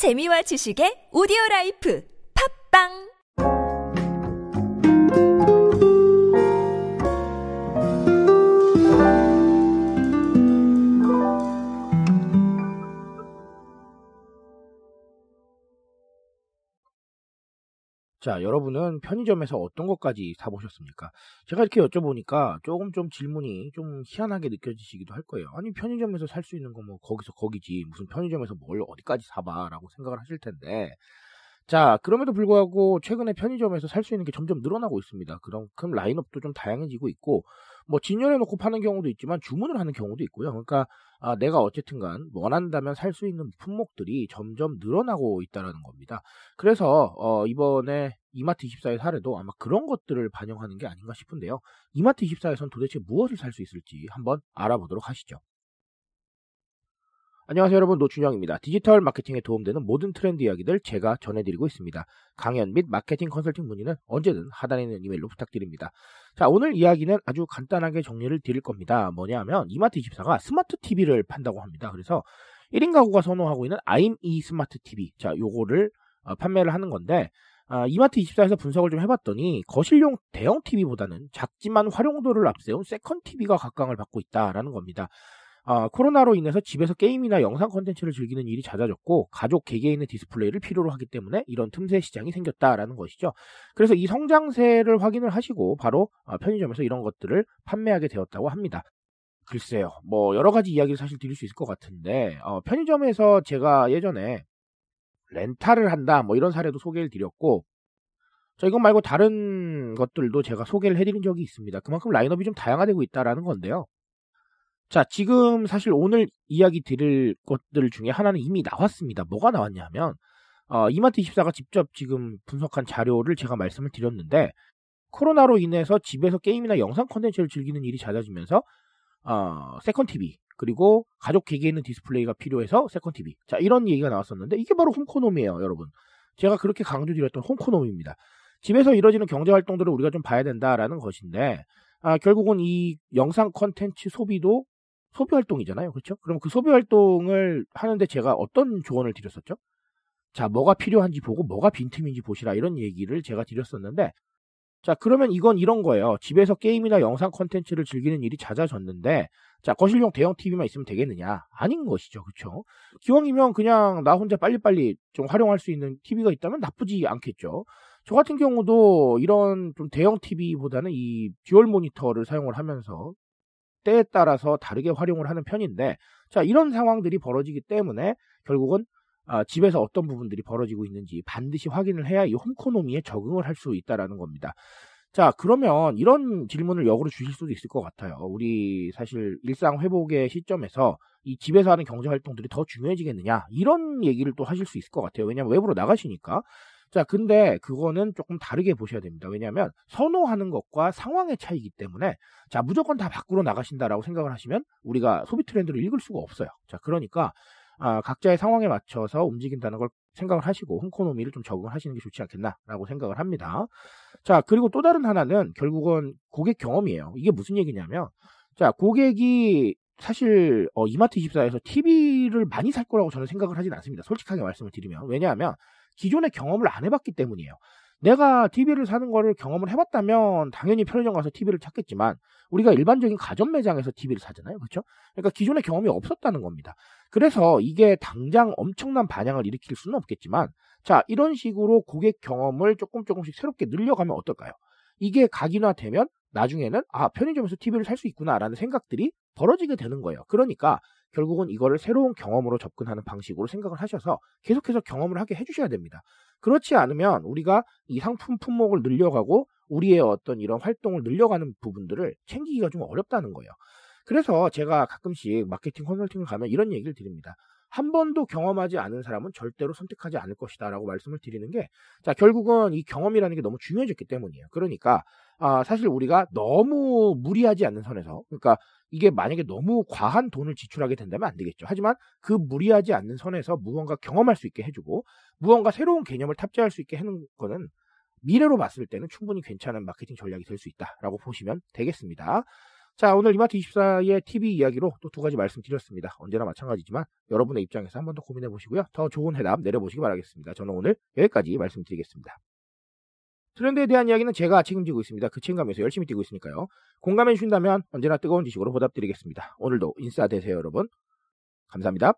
재미와 지식의 오디오 life. 팟빵 자, 여러분은 편의점에서 어떤 것까지 사보셨습니까? 제가 이렇게 여쭤보니까 조금 좀 질문이 좀 희한하게 느껴지시기도 할 거예요. 아니, 편의점에서 살 수 있는 거 뭐 거기서 거기지. 무슨 편의점에서 뭘 어디까지 사봐. 라고 생각을 하실 텐데. 자, 그럼에도 불구하고 최근에 편의점에서 살 수 있는 게 점점 늘어나고 있습니다. 그만큼 라인업도 좀 다양해지고 있고, 뭐 진열해 놓고 파는 경우도 있지만 주문을 하는 경우도 있고요. 그러니까 아, 내가 어쨌든간 원한다면 살 수 있는 품목들이 점점 늘어나고 있다라는 겁니다. 그래서 어, 이번에 이마트 24의 사례도 아마 그런 것들을 반영하는 게 아닌가 싶은데요. 이마트 24에선 도대체 무엇을 살 수 있을지 한번 알아보도록 하시죠. 안녕하세요 여러분 노준영입니다. 디지털 마케팅에 도움되는 모든 트렌드 이야기들 제가 전해드리고 있습니다. 강연 및 마케팅 컨설팅 문의는 언제든 하단에 있는 이메일로 부탁드립니다. 자 오늘 이야기는 아주 간단하게 정리를 드릴 겁니다. 뭐냐면 이마트24가 스마트 TV를 판다고 합니다. 그래서 1인 가구가 선호하고 있는 아임이 스마트 TV 자 요거를 어, 판매를 하는 건데 아, 이마트24에서 분석을 좀 해봤더니 거실용 대형 TV보다는 작지만 활용도를 앞세운 second TV가 각광을 받고 있다라는 겁니다. 아, 코로나로 인해서 집에서 게임이나 영상 컨텐츠를 즐기는 일이 잦아졌고 가족 개개인의 디스플레이를 필요로 하기 때문에 이런 틈새 시장이 생겼다라는 것이죠. 그래서 이 성장세를 확인을 하시고 바로 아, 편의점에서 이런 것들을 판매하게 되었다고 합니다. 글쎄요, 뭐 여러 가지 이야기를 사실 드릴 수 있을 것 같은데 어, 편의점에서 제가 예전에 렌탈을 한다 뭐 이런 사례도 소개를 드렸고 자, 이것 말고 다른 것들도 제가 소개를 해드린 적이 있습니다. 그만큼 라인업이 좀 다양화되고 있다라는 건데요. 자, 지금 사실 오늘 이야기 드릴 것들 중에 하나는 이미 나왔습니다. 뭐가 나왔냐 하면, 어, 이마트24가 직접 지금 분석한 자료를 제가 말씀을 드렸는데, 코로나로 인해서 집에서 게임이나 영상 콘텐츠를 즐기는 일이 잦아지면서, 어, second TV, 그리고 가족 개개인의 디스플레이가 필요해서 second TV. 자, 이런 얘기가 나왔었는데, 이게 바로 홈코노미예요, 여러분. 제가 그렇게 강조드렸던 홈코노미입니다. 집에서 이뤄지는 경제 활동들을 우리가 좀 봐야 된다라는 것인데, 아, 결국은 이 영상 콘텐츠 소비도 소비 활동이잖아요. 그렇죠? 그럼 그 소비 활동을 하는데 제가 어떤 조언을 드렸었죠? 자, 뭐가 필요한지 보고 뭐가 빈틈인지 보시라 이런 얘기를 제가 드렸었는데 자, 그러면 이건 이런 거예요. 집에서 게임이나 영상 콘텐츠를 즐기는 일이 잦아졌는데 자, 거실용 대형 TV만 있으면 되겠느냐? 아닌 것이죠. 그렇죠? 기왕이면 그냥 나 혼자 빨리빨리 좀 활용할 수 있는 TV가 있다면 나쁘지 않겠죠. 저 같은 경우도 이런 좀 대형 TV보다는 이 dual 모니터를 사용을 하면서 때에 따라서 다르게 활용을 하는 편인데 자 이런 상황들이 벌어지기 때문에 결국은 아, 집에서 어떤 부분들이 벌어지고 있는지 반드시 확인을 해야 이 홈코노미에 적응을 할 수 있다라는 겁니다. 자 그러면 이런 질문을 역으로 주실 수도 있을 것 같아요. 우리 사실 일상 회복의 시점에서 이 집에서 하는 경제 활동들이 더 중요해지겠느냐 이런 얘기를 또 하실 수 있을 것 같아요. 왜냐하면 외부로 나가시니까 자, 근데 그거는 조금 다르게 보셔야 됩니다. 왜냐하면 선호하는 것과 상황의 차이기 때문에 자, 무조건 다 밖으로 나가신다라고 생각을 하시면 우리가 소비 트렌드를 읽을 수가 없어요. 자, 그러니까 아, 각자의 상황에 맞춰서 움직인다는 걸 생각을 하시고 홈코노미를 좀 적응을 하시는 게 좋지 않겠나라고 생각을 합니다. 자, 그리고 또 다른 하나는 결국은 고객 경험이에요. 이게 무슨 얘기냐면 자, 고객이 사실 어, 이마트24에서 TV를 많이 살 거라고 저는 생각을 하진 않습니다. 솔직하게 말씀을 드리면 왜냐하면 기존의 경험을 안 해봤기 때문이에요. 내가 TV를 사는 거를 경험을 해봤다면 당연히 편의점 가서 TV를 찾겠지만 우리가 일반적인 가전 매장에서 TV를 사잖아요. 그렇죠? 그러니까 기존의 경험이 없었다는 겁니다. 그래서 이게 당장 엄청난 반향을 일으킬 수는 없겠지만 자, 이런 식으로 고객 경험을 조금 조금씩 새롭게 늘려가면 어떨까요? 이게 각인화되면 나중에는 아, 편의점에서 TV를 살 수 있구나라는 생각들이 벌어지게 되는 거예요. 그러니까 결국은 이거를 새로운 경험으로 접근하는 방식으로 생각을 하셔서 계속해서 경험을 하게 해주셔야 됩니다. 그렇지 않으면 우리가 이 상품 품목을 늘려가고 우리의 어떤 이런 활동을 늘려가는 부분들을 챙기기가 좀 어렵다는 거예요. 그래서 제가 가끔씩 마케팅 컨설팅을 가면 이런 얘기를 드립니다. 한 번도 경험하지 않은 사람은 절대로 선택하지 않을 것이다 라고 말씀을 드리는 게, 자, 결국은 이 경험이라는 게 너무 중요해졌기 때문이에요. 그러니까, 아, 사실 우리가 너무 무리하지 않는 선에서, 그러니까 이게 만약에 너무 과한 돈을 지출하게 된다면 안 되겠죠. 하지만 그 무리하지 않는 선에서 무언가 경험할 수 있게 해주고, 무언가 새로운 개념을 탑재할 수 있게 하는 거는 미래로 봤을 때는 충분히 괜찮은 마케팅 전략이 될 수 있다라고 보시면 되겠습니다. 자, 오늘 이마트24의 TV 이야기로 또 두 가지 말씀드렸습니다. 언제나 마찬가지지만 여러분의 입장에서 한 번 더 고민해 보시고요. 더 좋은 해답 내려보시기 바라겠습니다. 저는 오늘 여기까지 말씀드리겠습니다. 트렌드에 대한 이야기는 제가 책임지고 있습니다. 그 책임감에서 열심히 뛰고 있으니까요. 공감해 주신다면 언제나 뜨거운 지식으로 보답드리겠습니다. 오늘도 인싸 되세요, 여러분. 감사합니다.